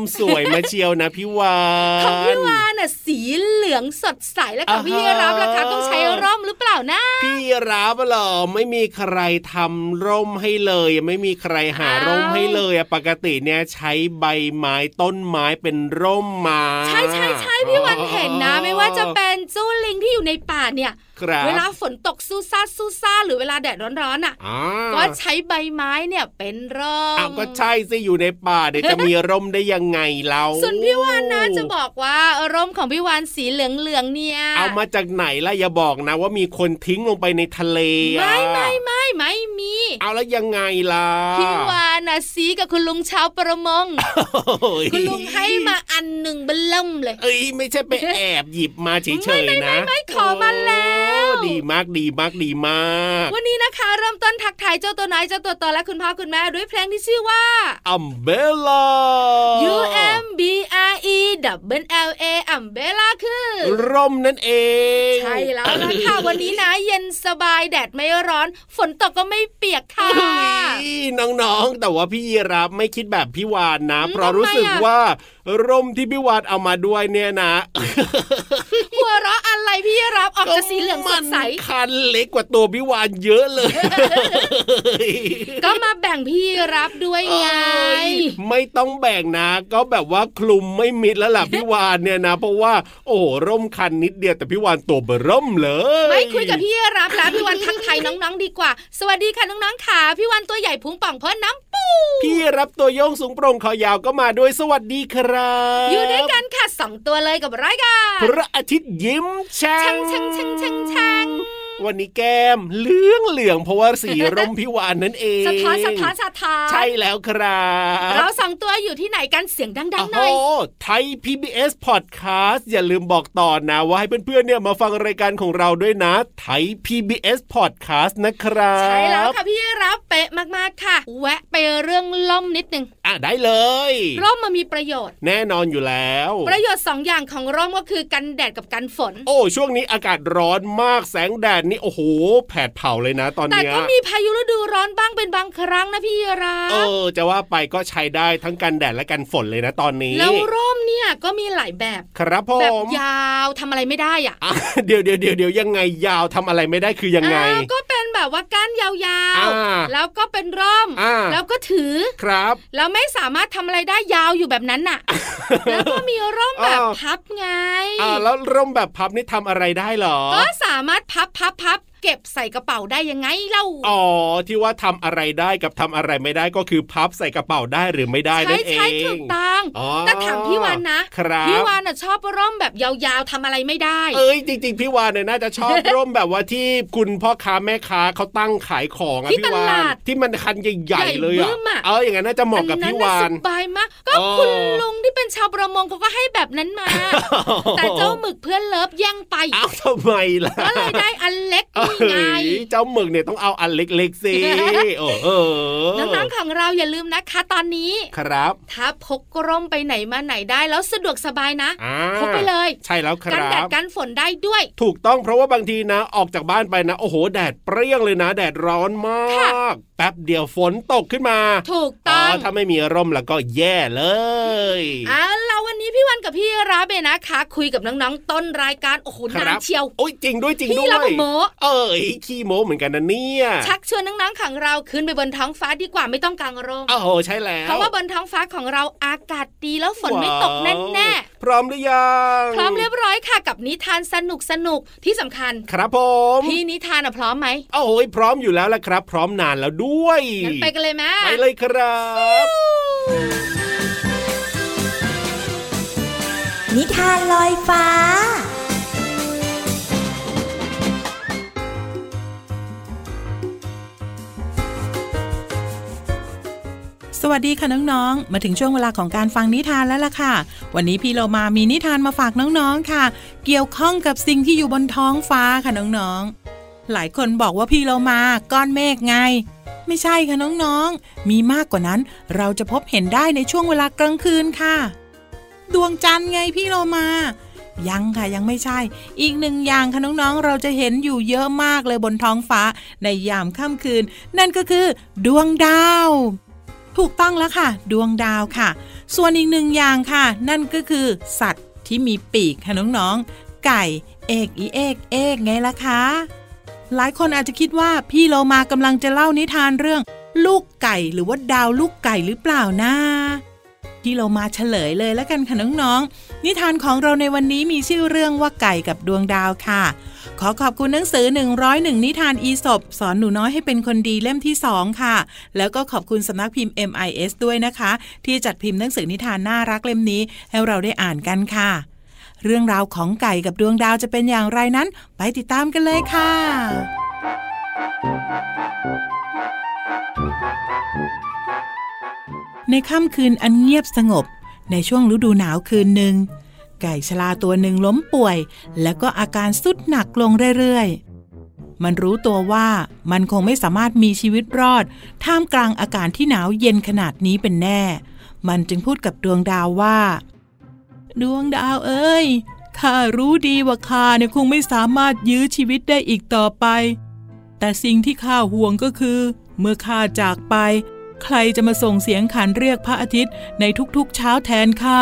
างร่ มสวยมาเชียวนะพี่วานของพี่วานน่ะสีเหลืองสดใสแล้วค่ะพี่รับล่ะคะต้องใช้ร่มหรือเปล่านะพี่รับหรอไม่มีใครทำร่มให้เลย ไม่มีใครหาร่มให้เลยปกติเนี่ยใช้ใบไม้ต้นไม้เป็นร่มมาใช่ใช่ใช่พี่วันเห็นนะ ไม่ว่าจะเป็นจู้ลิงที่อยู่ในป่าเนี่ยเวลาฝนตกซูซ่าซูซ่าหรือเวลาแดดร้อนๆอะก็ใช้ใบไม้เนี่ยเป็นร่มอ้าวก็ใช่สิอยู่ในป่าเดี๋ยวจะมีร่มได้ยังไงเราส่วนพี่วานนะจะบอกว่าร่มของพี่วานสีเหลืองๆเนี่ย เอามาจากไหนล่ะอย่าบอกนะ ว่ามีคนทิ้งลงไปในทะเล ไม่ไม่ไม่ไม่มี เอาแล้วยังไงล่ะ พี่วานนะสีกับคุณลุงชาวประมง คุณลุงให้มาอันหนึ่งเบล่มเลย เอ้ยไม่ใช่ไปแอบหยิบมาเฉยๆนะไม่ไม่ขอมาแล้วดีมากดีมากดีมาก วันนี้นะคะ เริ่มต้นทักทายเจ้าตัวน้อยเจ้าตัวโตและคุณพ่อคุณแม่ด้วยเพลงที่ชื่อว่า Umbrella U M B R E W L A Umbrella คือร่มนั่นเอง ใช่แล้วนะคะวันนี้นะเย็นสบายแดดไม่ร้อน ฝนตกก็ไม่เปียกค่ะน้องๆ แต่ว่าพี่ยีรับไม่คิดแบบพี่วานนะ เพราะรู้สึกว่า ร่มที่พี่วานเอามาด้วยเนี่ยนะหัวเราะอะไรพี่รับออกจะสีเหลืองสดใสคันเล็กกว่าตัวพี่วานเยอะเลย ก็มาแบ่งพี่รับด้วยไงไม่ต้องแบ่งนะ ก็แบบว่าคลุมไม่มิดแล้วล่ะพี่วานเนี่ยนะ เพราะว่า โอ้ร่มคันนิดเดียวแต่พี่วานตัวเบร่มเลยไม่คุยกับพี่รับแล้วพี่วานทักทายน้องๆดีกว่า สวัสดีค่ะน้องๆขาพี่วานตัวใหญ่พุงป่องเพิ่นน้ำปูพี่รับตัวโยงสูงโปร่งคอยาวก็มาด้วยสวัสดีครับอยู่ด้วยกันค่ะสองตัวเลยกับรายการพระอาทิตย์ยิ้มแฉ่งแฉ่งแฉ่งแฉ่งแฉ่ง วันนี้แก้มเหลืองเหลืองเพราะว่าสีร่มพิวานนั่นเองสะท้อนสะท้อนสะท้อนใช่แล้วครับเราสองตัวอยู่ที่ไหนกันเสียงดังๆหน่อยโอ้ไทย PBS Podcast อย่าลืมบอกต่อนะว่าให้เพื่อนๆเนี่ยมาฟังรายการของเราด้วยนะไทย PBS Podcast นะครับใช่แล้วค่ะพี่รับเป๊ะมากๆค่ะ แวะไปเรื่องล่มนิดนึงออะได้เลยร่มมันมีประโยชน์ แน่นอนอยู่แล้ว ประโยชน์2อย่างของร่มก็คือกันแดดกับกันฝน โอ้ช่วงนี้อากาศร้อนมากแสงแดดนี่โอ้โหแผดเผาเลยนะ ตอนแต่เนี้ยก็มีพายุฤดูร้อนบ้างเป็นบางครั้งนะพี่ราเออ จะว่าไปก็ใช้ได้ทั้งกันแดดและกันฝนเลยนะตอนนี้ แล้วร่มเนี่ยก็มีหลายแบบ ครับผแบบมยาวทำอะไรไม่ได้อะอะเดี๋ยวเดี๋ยวเดี๋ยวเดี๋ยวยังไงยาวทำอะไรไม่ได้คือยังไงอ้าวก็เป็นแบบว่าก้านยาวอ่าๆแล้วก็เป็นร่มอ่าแล้วก็ถือครับแล้วไม่สามารถทำอะไรได้ยาวอยู่แบบนั้นน่ะ แล้วก็มีร่มแบบอ้าวพับไงอ่าแล้วร่มแบบพับนี่ทำอะไรได้เหรอ ก็สามารถพับพับพับ เก็บใส่กระเป๋าได้ยังไงเล่าอ๋อที่ว่าทำอะไรได้กับทำอะไรไม่ได้ก็คือพับใส่กระเป๋าได้หรือไม่ได้ใช่นั่นเองใช่ถูกต้องอ๋อแต่ถามพี่วานนะครับพี่วานน่ะชอบร่มแบบยาวๆทำอะไรไม่ได้ เอ้ยจริง ๆพี่วานเนี่ยน่าจะชอบร่มแบบว่าที่คุณพ่อค้าแม่ค้าเขาตั้งขายของอะที่พี่วาตลานดที่มันคันใหญ่ๆเลยใหญ่อะบึ้มอะเอออย่างนั้นน่าจะเหมาะกับพี่วานอัสบายมากก็อ๋อคุณลุงที่เป็นชาวประมงเขาก็ให้แบบนั้นมา แต่เจ้าหมึกเพื่อนเลิฟแย่งไปอ้าวทำไมล่ะก็เลยได้อันเล็กเอ้นี่ไงยเจ้าหมึกเนี่ยต้องเอาอันเล็กๆสิโอ้เออน้องๆของเราอย่าลืมนะคะตอนนี้ครับถ้าพกร่มไปไหนมาไหนได้แล้วสะดวกสบายนะอ่าพกไปเลย ใช่แล้วคกันรัแดดบกันฝนได้ด้วย ถูกต้องเพราะว่าบางทีนะ ออกจากบ้านไปนะ โอ้โห แดดเปรี้ยงเลยนะ แดดร้อนมากแป๊บเดียวฝนตกขึ้นมา ถูกต้องถ้าไม่มีร่มแล้วก็แย่เลยเอาล่ะวั นนี้พี่วันกับพี่ราเบนะคะ คุยกับน้องๆต้นรายการโอ้โหครันาบนเชียวโอ้ยจริงด้วยจริงพี่ด้วยรับโมเอ้ยขี้โม้เหมือนกันนะเนี่ยชักชวนน้องๆของเราขึ้นไปบนท้องฟ้าดีกว่าไม่ต้องกางร่มโอ้โหใช่แล้วเพราะว่าบนท้องฟ้าของเราอากาศดีแล้วฝนไม่ตกว้าวแน่พร้อมหรือยังๆพร้อมเรียบร้อยค่ะกับนิทานสนุกสนุกๆที่สำคัญ ครับผมพี่นิทานอะพร้อมไหมโอ้ยพร้อมอยู่แล้วละครับ พร้อมนานแล้วด้วยงั้นไปกันเลยแม่ไปเลยครับ นิทานลอยฟ้า สวัสดีค่ะน้องๆ มาถึงช่วงเวลาของการฟังนิทานแล้วล่ะค่ะ วันนี้พี่เรามามีนิทานมาฝากน้องๆค่ะ เกี่ยวข้องกับสิ่งที่อยู่บนท้องฟ้าค่ะน้องๆ หลายคนบอกว่าพี่เรามาก้อนเมฆไงไม่ใช่ค่ะน้องๆ มีมากกว่านั้น เราจะพบเห็นได้ในช่วงเวลากลางคืนค่ะ ดวงจันทร์ไงพี่เรมายังค่ะยังไม่ใช่ อีกหนึ่งอย่างค่ะน้องๆ เราจะเห็นอยู่เยอะมากเลยบนท้องฟ้าในยามค่ำคืน นั่นก็คือ ดวงดาว ถูกต้องแล้วค่ะ ดวงดาวค่ะ ส่วนอีกหนึ่งอย่างค่ะ นั่นก็คือ สัตว์ที่มีปีกค่ะน้องๆ ไก่ เอกอีเอกเอกไงล่ะคะหลายคนอาจจะคิดว่าพี่เรามากำลังจะเล่านิทานเรื่อง ลูกไก่หรือว่าดาวลูกไก่หรือเปล่านะ พี่เรามาเฉลยเลยแล้วกันค่ะน้องๆ นิทานของเราในวันนี้มีชื่อเรื่องว่าไก่กับดวงดาวค่ะ ขอขอบคุณหนังสือ 101 นิทานอีสบสอนหนูน้อยให้เป็นคนดีเล่มที่ 2 ค่ะ แล้วก็ขอบคุณสำนักพิมพ์ MIS ด้วยนะคะ ที่จัดพิมพ์หนังสือนิทานน่ารักเล่มนี้ให้เราได้อ่านกันค่ะ เรื่องราวของไก่กับดวงดาวจะเป็นอย่างไรนั้น ไปติดตามกันเลยค่ะ ในค่ำคืนอันเงียบสงบ ในช่วงฤดูหนาวคืนหนึ่ง ไก่ชลาตัวหนึ่งล้มป่วย แล้วก็อาการสุดหนักลงเรื่อยๆ มันรู้ตัวว่ามันคงไม่สามารถมีชีวิตรอด ท่ามกลางอากาศที่หนาวเย็นขนาดนี้เป็นแน่ มันจึงพูดกับดวงดาวว่า ดวงดาวเอ้ยข้ารู้ดีว่าข้าเนี่ยคงไม่สามารถยื้อชีวิตได้อีกต่อไป แต่สิ่งที่ข้าห่วงก็คือ เมื่อข้าจากไป ใครจะมาส่งเสียงขันเรียกพระอาทิตย์ในทุกๆเช้าแทนข้า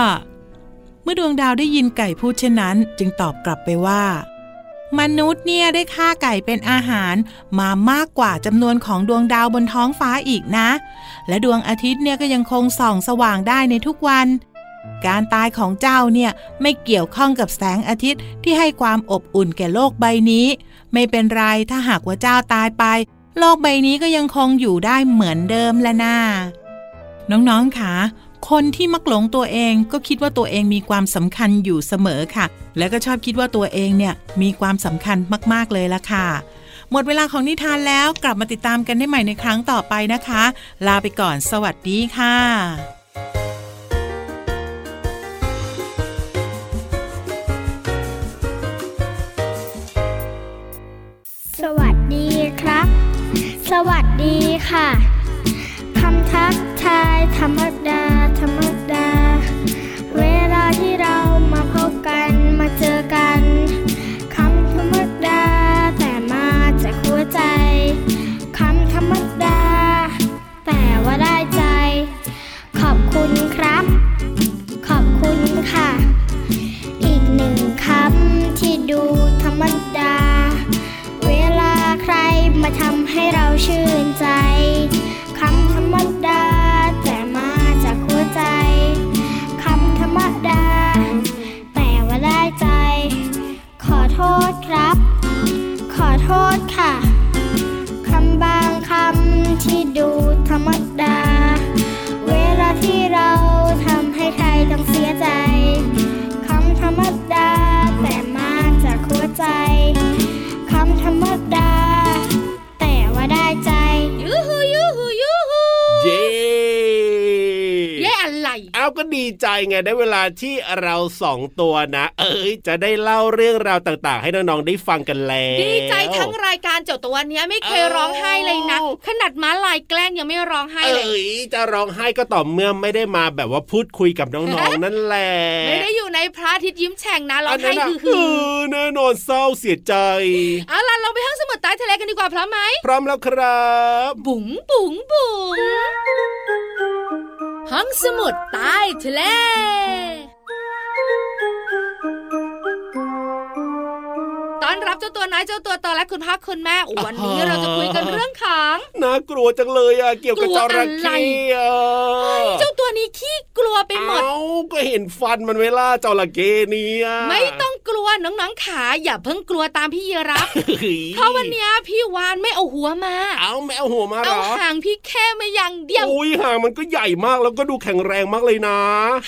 เมื่อดวงดาวได้ยินไก่พูดเช่นนั้น จึงตอบกลับไปว่า มนุษย์เนี่ยได้ฆ่าไก่เป็นอาหารมามากกว่าจำนวนของดวงดาวบนท้องฟ้าอีกนะ และดวงอาทิตย์เนี่ยก็ยังคงส่องสว่างได้ในทุกวัน การตายของเจ้าเนี่ยไม่เกี่ยวข้องกับแสงอาทิตย์ที่ให้ความอบอุ่นแก่โลกใบนี้ ไม่เป็นไรถ้าหากว่าเจ้าตายไป โลกใบนี้ก็ยังคงอยู่ได้เหมือนเดิมและน่าน้องๆค่ะคนที่มักหลงตัวเองก็คิดว่าตัวเองมีความสำคัญอยู่เสมอค่ะ แล้วก็ชอบคิดว่าตัวเองเนี่ยมีความสำคัญมากๆเลยละค่ะ หมดเวลาของนิทานแล้วกลับมาติดตามกันได้ใหม่ในครั้งต่อไปนะคะ ลาไปก่อนสวัสดีค่ะ สวัสดีค่ะ คำทักทายธรรม ดารับก็ดีใจไงได้เวลาที่เราสองตัวนะ เอ้ยจะได้เล่าเรื่องราวต่างๆ ให้น้องๆได้ฟังกันแล้วดีใจทั้งรายการเจ้าตัวเนี้ยไม่เคยร้องไห้เลยนะขนาดม้าลายแกล้งยังไม่ร้องไห้เลยเอ้ยจะร้องไห้ก็ต่อเมื่อไม่ได้มาแบบว่าพูดคุยกับน้องๆนั่นแหละไม่ได้อยู่ในพระอาทิตย์ยิ้มแฉ่งนะร้องไห้นนั้นฮืน่ะเอออแน่นอนเศร้าเสียใจๆเอาล่ะลงไปห้องสมุดใต้ทะเลกันดีกว่าพร้อมไหมพร้อมแล้วครับบุ๋งบุ๋งบุ๋ง ห้องสมุดใต้ทะเลตอนรับเจ้าตัวน้อยเจ้าตัวโตและคุณพ่อคุณแม่วันนี้เราจะคุยกันเรื่องของน่ากลัวจังเลยอะเกี่ยวกับกลัวจระอะไรเข้อะเจ้าตัวนี้ขี้กลัวไปหมดเอ้าก็เห็นฟันมันเวลาจระเข้เนี่ยไม่ต้องกลัวน้องๆขาอย่าเพิ่งกลัวตามพี่เยรับเฮ้ยเพราะวันนี้พี่วานไม่เอาหัวมา เอาไม่เอาหัวมาเหรเอาอหางพี่แค่มาอย่างเดียวอุ้ยหางมันก็ใหญ่มากแล้วก็ดูแข็งแรงมากเลยนะ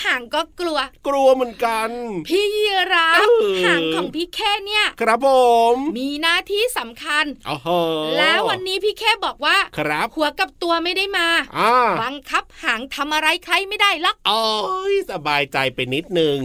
หางก็กลัว กลัวเหมือนกัน พี่เยรับเออหางของพี่แค่เนี่ย ครับผม มีหน้าที่สำคัญโอ้โหแล้ววันนี้พี่แค่บอกว่าครับหัวกับตัวไม่ได้มาอ่าบังคับหางทำอะไรใครไม่ได้หรอกโอ้ยสบายใจไปนิดนึง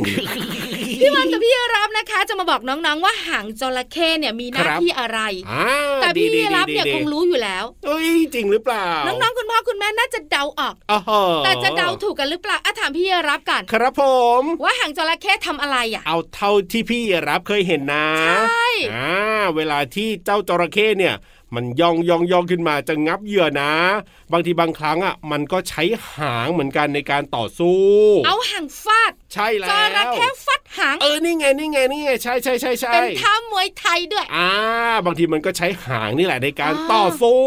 พี่วันกับพี่รับนะคะ จะมาบอกน้องๆว่าหางจระเข้เนี่ยมีหน้าครับที่อะไรอ่าแต่พี่ดีรับดีเนี่ยดีคงรู้อยู่แล้วเอ้ยจริงหรือเปล่า น้องๆคุณพ่อคุณแม่น่าจะเดาออกโอ้โหแต่จะเดาถูกกันหรือเปล่าอะถามพี่รับก่อนครับผม ว่าหางจระเข้ทำอะไรอะ เอาเท่าที่พี่รับเคยเห็นนะใช่อ่าเวลาที่เจ้าจระเข้เนี่ยมันย่องย่องย่องขึ้นมาจะงับเหยื่อนะ บางทีบางครั้งอะมันก็ใช้หางเหมือนกันในการต่อสู้ เอาหางฟาด ใช่แล้วจระเข้ฟัดหาง เออ นี่ไง นี่ไง นี่ไง ใช่ใช่ใช่ใช่เป็นท่ามวยไทยด้วย อ่า บางทีมันก็ใช้หางนี่แหละในการอ่าต่อสู้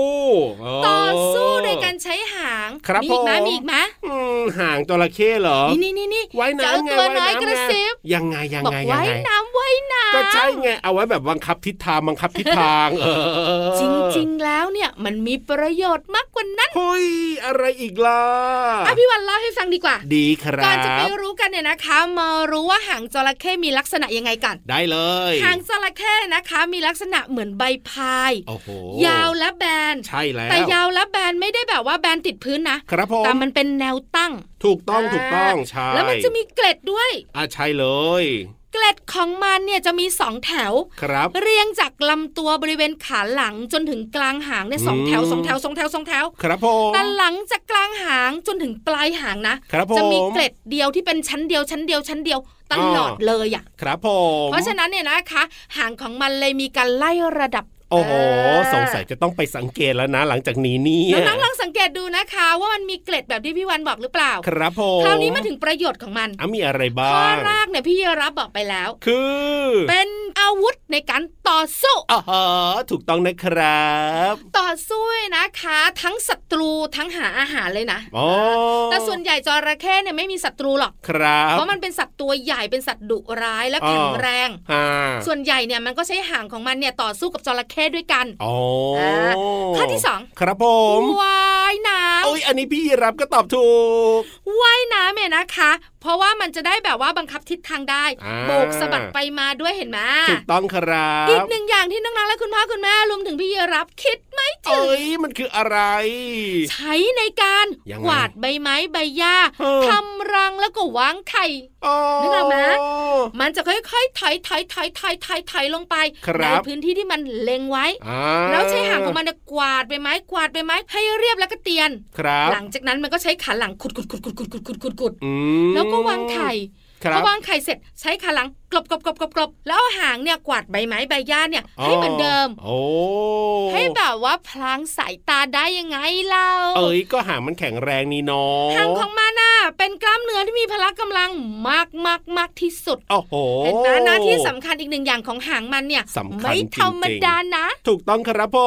เต่อสู้โดยการใช้หาง ครับมีอีกไหมผมมีอีกไหมอืมหางจระเข้เหรอ นี่นี่นี่นี่ไว้เจ้าน้ำไงตัวไว้น้อยกน้ำระไงซิบยังไงยังบอกไงยังไว้ไงน้ำไว้น้ำก็ใช่ไง เอาไว้แบบบังคับทิศทางบังคับทิศทางเออจริง ๆ แล้วเนี่ยมันมีประโยชน์มากกว่านั้นเฮ้ยอะไรอีกล่ะอะพี่วันเล่าให้ฟังดีกว่า ดีครับก่อนจะไปรู้กันเนี่ยนะคะมารู้ว่าหางจระเข้มีลักษณะยังไงกัน ได้เลย หางจระเข้นะคะมีลักษณะเหมือนใบพายโอ้โหยาวและแบน ใช่แล้ว แต่ยาวและแบนไม่ได้แบบว่าแบนติดพื้นนะ ครับผมแต่มันเป็นแนวตั้ง ถูกต้องถูกต้องใช่แล้วมันจะมีเกล็ดด้วยอะใช่เลย เกล็ดของมันเนี่ยจะมีสองแถวครับ เรียงจากลำตัวบริเวณขาหลังจนถึงกลางหางเนี่ยสองอืมแถวสองแถวสองแถวสองแถวครับผมแต่หลังจากกลางหางจนถึงปลายหางนะครับผมจะมีเกล็ดเดียวที่เป็นชั้นเดียวชั้นเดียวชั้นเดียวตลอดอ่าเลยอะครับผมเพราะฉะนั้นเนี่ยนะคะ หางของมันเลยมีการไล่ระดับ โอ้โหเออสงสัยจะต้องไปสังเกตแล้วนะ หลังจากนี้เนี่ยน้องๆลองสังเกตดูนะคะ ว่ามันมีเกล็ดแบบที่พี่วันบอกหรือเปล่า ครับผมคราวนี้มาถึงประโยชน์ของมันอะมีอะไรบ้าข้องแรกเนี่ยพี่เยรับบอกไปแล้ว คือ เป็นอาวุธในการต่อสู้อ๋อถูกต้องนะครับ ต่อสู้นะคะ ทั้งศัตรูทั้งหาอาหารเลยนะอ๋อแต่ส่วนใหญ่จระเข้เนี่ยไม่มีศัตรูหรอกครับเพราะมันเป็นสัตว์ตัวใหญ่เป็นสัตว์ดุร้ายและแข็งแรงอ่าส่วนใหญ่เนี่ยมันก็ใช้หางของมันเนี่ยต่อสู้กับจระเข้ด้วยกันอ๋อข้อที่สองครับผมว่ายน้โอ้ยอันนี้พี่รับก็ตอบถูกำว่ายน้ำเนี่ยนะคะ เพราะว่ามันจะได้แบบว่าบังคับทิศทางได้อ่าโบกสะบัดไปมาด้วยเห็นไหมถูกต้องครับอีกหนึ่งอย่างที่น้องๆและคุณพ่อคุณแม่รวมถึงพี่เยรับคิดไม่ถึงเอ้ยมันคืออะไร ใช้ในการยังไงกวาดใบไม้ใบหญ้าเออทำรังแล้วก็วางไข่อ๋อนึกออกไหมมันจะค่อยๆถอยถอยถอยถอยถอยถอยลงไปครับในพื้นที่ที่มันเล็งไว้อ่าแล้วใช้หางของมันเนี่ยกวาดใบไม้กวาดใบไม้ให้เรียบแล้วก็เตียนครับหลังจากนั้นมันก็ใช้ขาหลังขุดขุดขุดขุดขุดขุดขุดขุดขุดอืมแล้วก็วางไข่ครัพบอวางไข่เสร็จใช้ขาหลังกลบกลบกลบกลบกลบแล้วเอาหางเนี่ยกวาดใบไม้ใบหญ้าเนี่ยให้เหมือนเดิมโอ้ให้แบบว่าพลางสายตาได้ยังไงเล่าเอ้ยก็หางมันแข็งแรงนี่เนาะหางของมันน่ะ เป็นกล้ามเนื้อที่มีพละกำลังมากมากมากที่สุดโอ้โหเห็นไหมหน้าที่สำคัญอีกหนึ่งอย่างของหางมันเนี่ยสำคัญไม่ธรรมดานะ ถูกต้องครับผ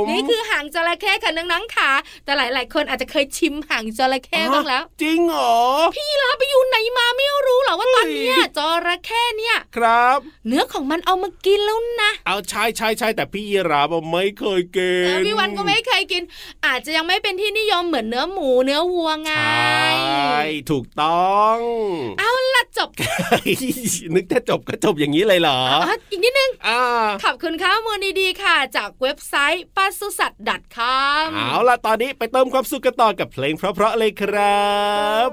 มนี่คือหางจระเข้ค่ะน้องๆค่ะแต่หลาย ๆ คนอาจจะเคยชิมหางจระเข้บ้างแล้ว จริงเหรอพี่ลาไปอยู่ไหนมาไม่รู้เหรอว่าเฮ้ยตอนเนี้ยจระเข้เนี่ย ครับ เนื้อของมันเอามากินแล้วนะ เอาใช่ใช่ใช่แต่พี่ยีราฟอะไม่เคยเกิเออนพี่วันก็ไม่เคยกิน อาจจะยังไม่เป็นที่นิยมเหมือนเนื้อหมูเนื้อวัวไงใช่ใช่ถูกต้อง เอาละจบ นึกแจะจบก็จบอย่างนี้เลยเหรออีกนิดนึงอขอบคุณข้ามูลดีๆค่ะ จากเว็บไซต์ปัสุสัตว์ .com เอาล่ะตอนนี้ไปเติมความสุขกันต่อกับเพลงเพราะๆเลยครับ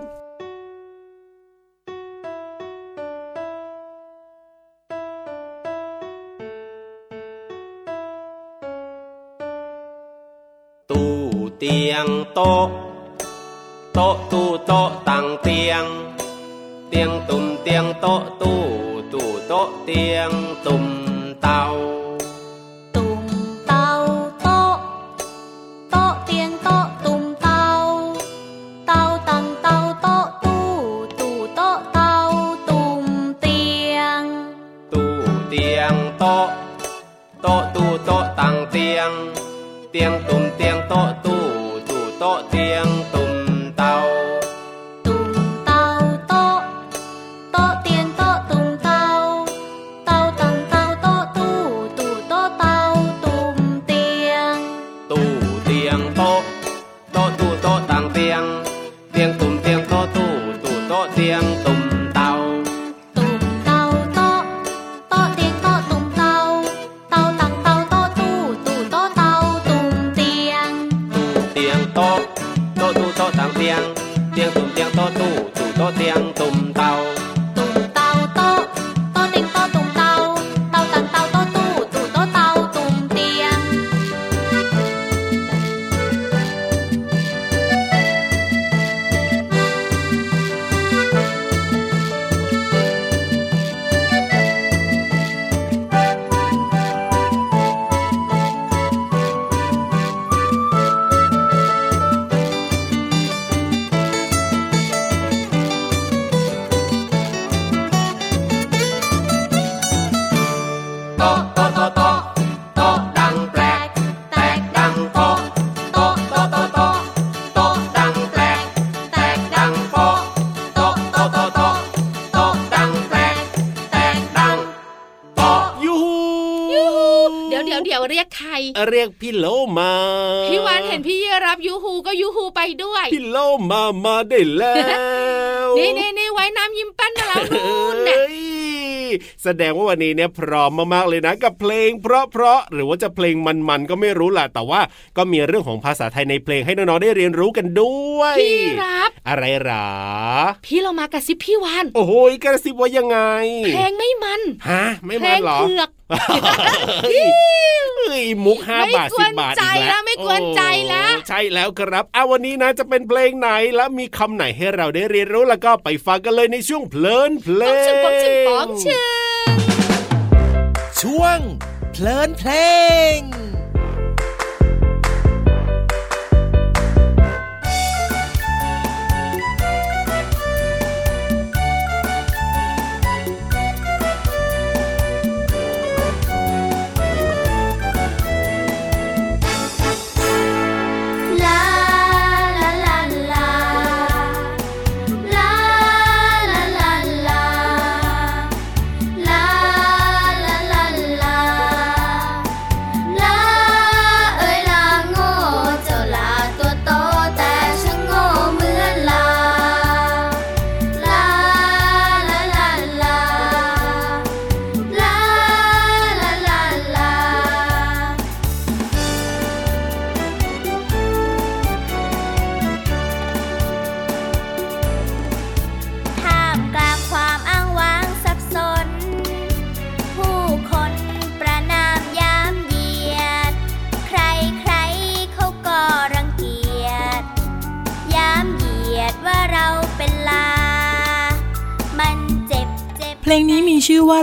ตู้เตียงโต๊ะโต๊ะตู้โต๊ะ ยงตุ่มเตียงโต๊ะตู้ตู้โต๊ะเตียงตุ่มเตา เรียกพี่โลมาพี่วานเห็นพี่เยรับยูฮูก็ยูฮูไปด้วยพี่โลมามาได้แล้วนี่นี่นี่ไว้น้ำยิ้มปั้นมาแล้วนู่นเนี่ยแสดงว่าวันนี้เนี่ยพร้อมมากๆเลยนะกับเพลง เพราะเพราะหรือว่าจะเพลงมันๆก็ไม่รู้แหละแต่ว่าก็มีเรื่องของภาษาไทยในเพลงให้น้องๆได้เรียนรู้กันด้วยพี่รับ อะไรหรอพี่เรามากระซิบพี่วานโอ้โหกระซิบว่ายังไงเพลงไม่มันฮะไม่มันหรอเพลงเผือกเฮ้ ยมุกห้าบาทสิบบาทอีกแล้ว ไม่ควรใจแล้ว ใช่แล้วครับเอาวันนี้นะจะเป็นเพลงไหนแล้วมีคำไหนให้เราได้เรียนรู้แล้วก็ไปฟังกันเลยในช่วงเพลินเพลงปองชึงปองชึงช่วงเพลินเพลงเพลง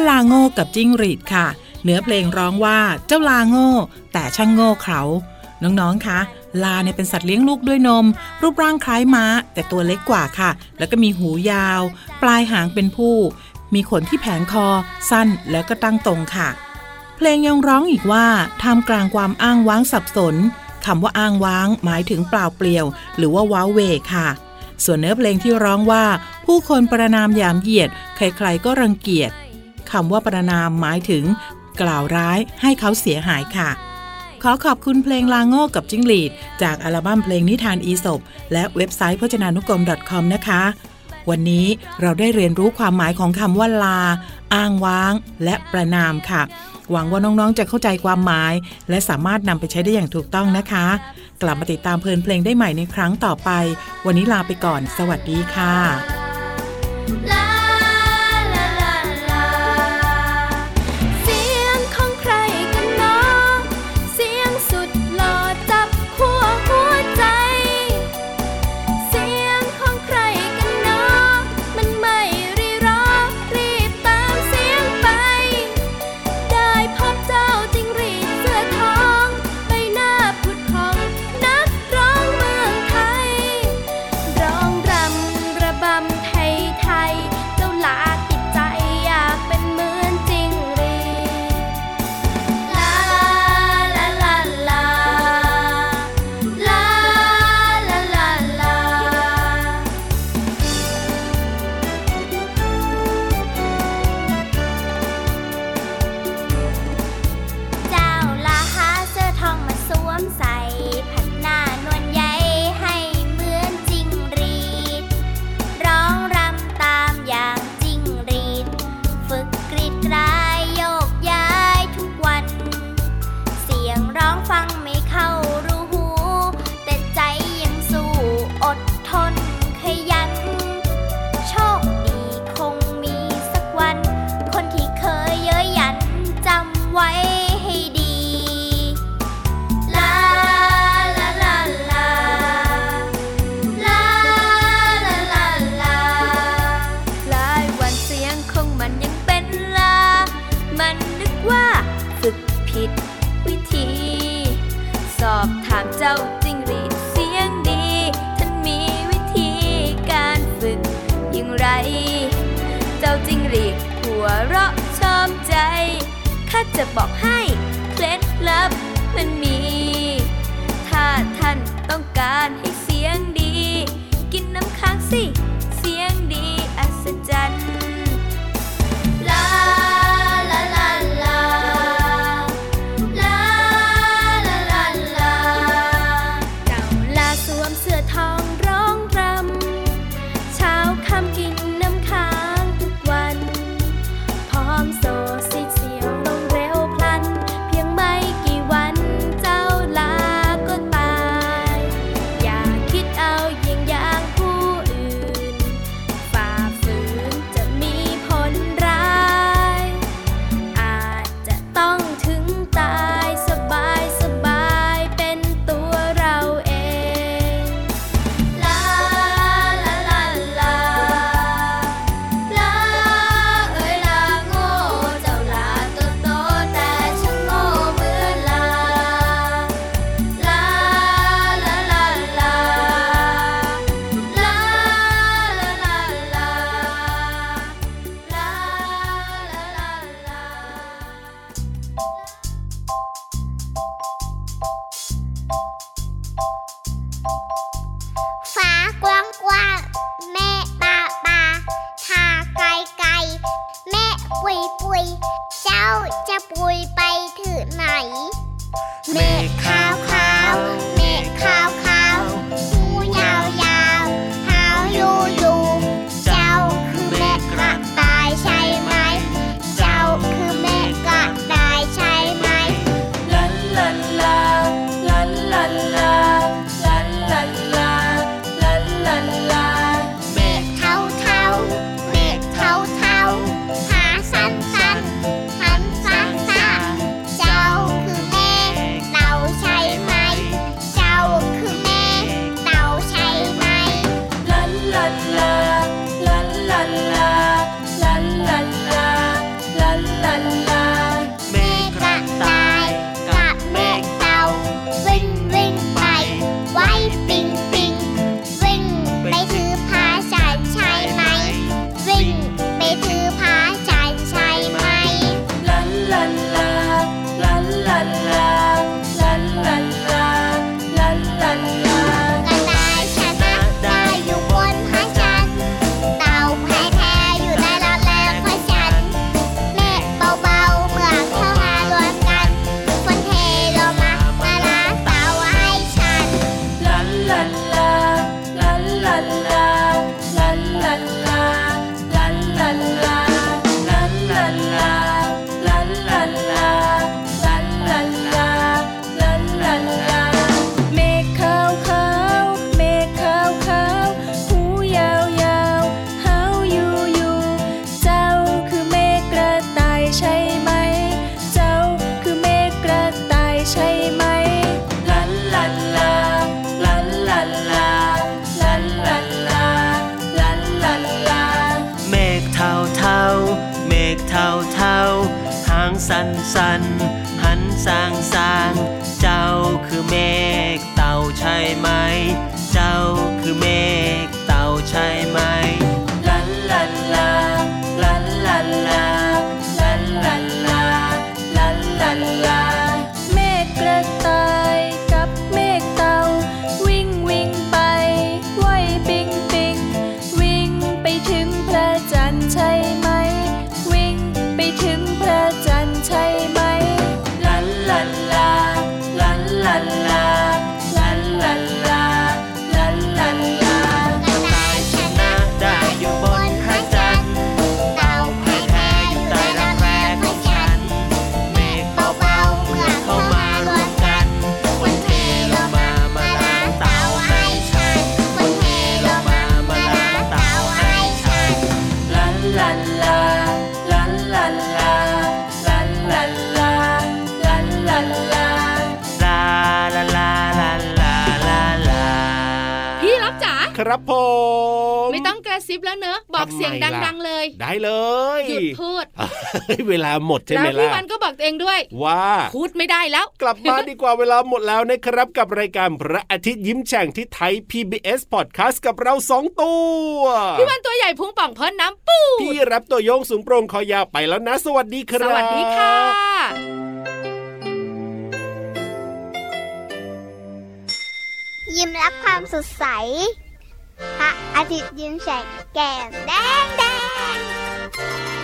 ลาโง่กับจิ้งหรีดค่ะ เนื้อเพลงร้องว่าเจ้าลาโง่ แต่ช่างโง่เขาน้องๆ คะ ลาเนี่ยเป็นสัตว์เลี้ยงลูกด้วยนม รูปร่างคล้ายม้า แต่ตัวเล็กกว่าค่ะ แล้วก็มีหูยาว ปลายหางเป็นผู้ มีขนที่แผงคอ สั้นแล้วก็ตั้งตรงค่ะ เพลงยังร้องอีกว่าท่ามกลางความอ้างว้างสับสนคำว่าอ้างว้าง หมายถึงเปล่าเปลี่ยว หรือว่าว้าเวค่ะ ส่วนเนื้อเพลงที่ร้องว่า ผู้คนประนามยามเหยียด ใครๆก็รังเกียจ คำว่าประนามหมายถึง กล่าวร้ายให้เขาเสียหายค่ะ ขอขอบคุณเพลงลาโง่กับจิ้งหรีด จากอัลบั้มเพลงนิทานอีสบและเว็บไซต์พจนานุกรม .com นะคะ วันนี้เราได้เรียนรู้ความหมายของคำว่าลา อ้างว้าง และประนามค่ะหวังว่าน้องๆ จะเข้าใจความหมาย และสามารถนำไปใช้ได้อย่างถูกต้องนะคะ กลับมาติดตามเพลินเพลงได้ใหม่ในครั้งต่อไป วันนี้ลาไปก่อน สวัสดีค่ะ จะบอกให้ ครับผมไม่ต้องกระซิบแล้วเนอะบอกเสียงดังๆเลย ได้เลยหยุดพูดเวลาหมดใช่ไหมล่ะแล้วพี่วันก็บอกเองด้วยว่าพูดไม่ได้แล้ว กลับมาดีกว่าเวลาหมดแล้วนะครับ กับรายการพระอาทิตย์ยิ้มแฉ่งที่ไทย PBS Podcast กับเราสองตัวพี่วันตัวใหญ่พุงป่องพ้นน้ำปูพี่รับตัวโยงสูงโปร่งคอยาวไปแล้วนะ สวัสดีครับสวัสดีค่ะยิ้มรับความสดใส 把阿杰变成简单的。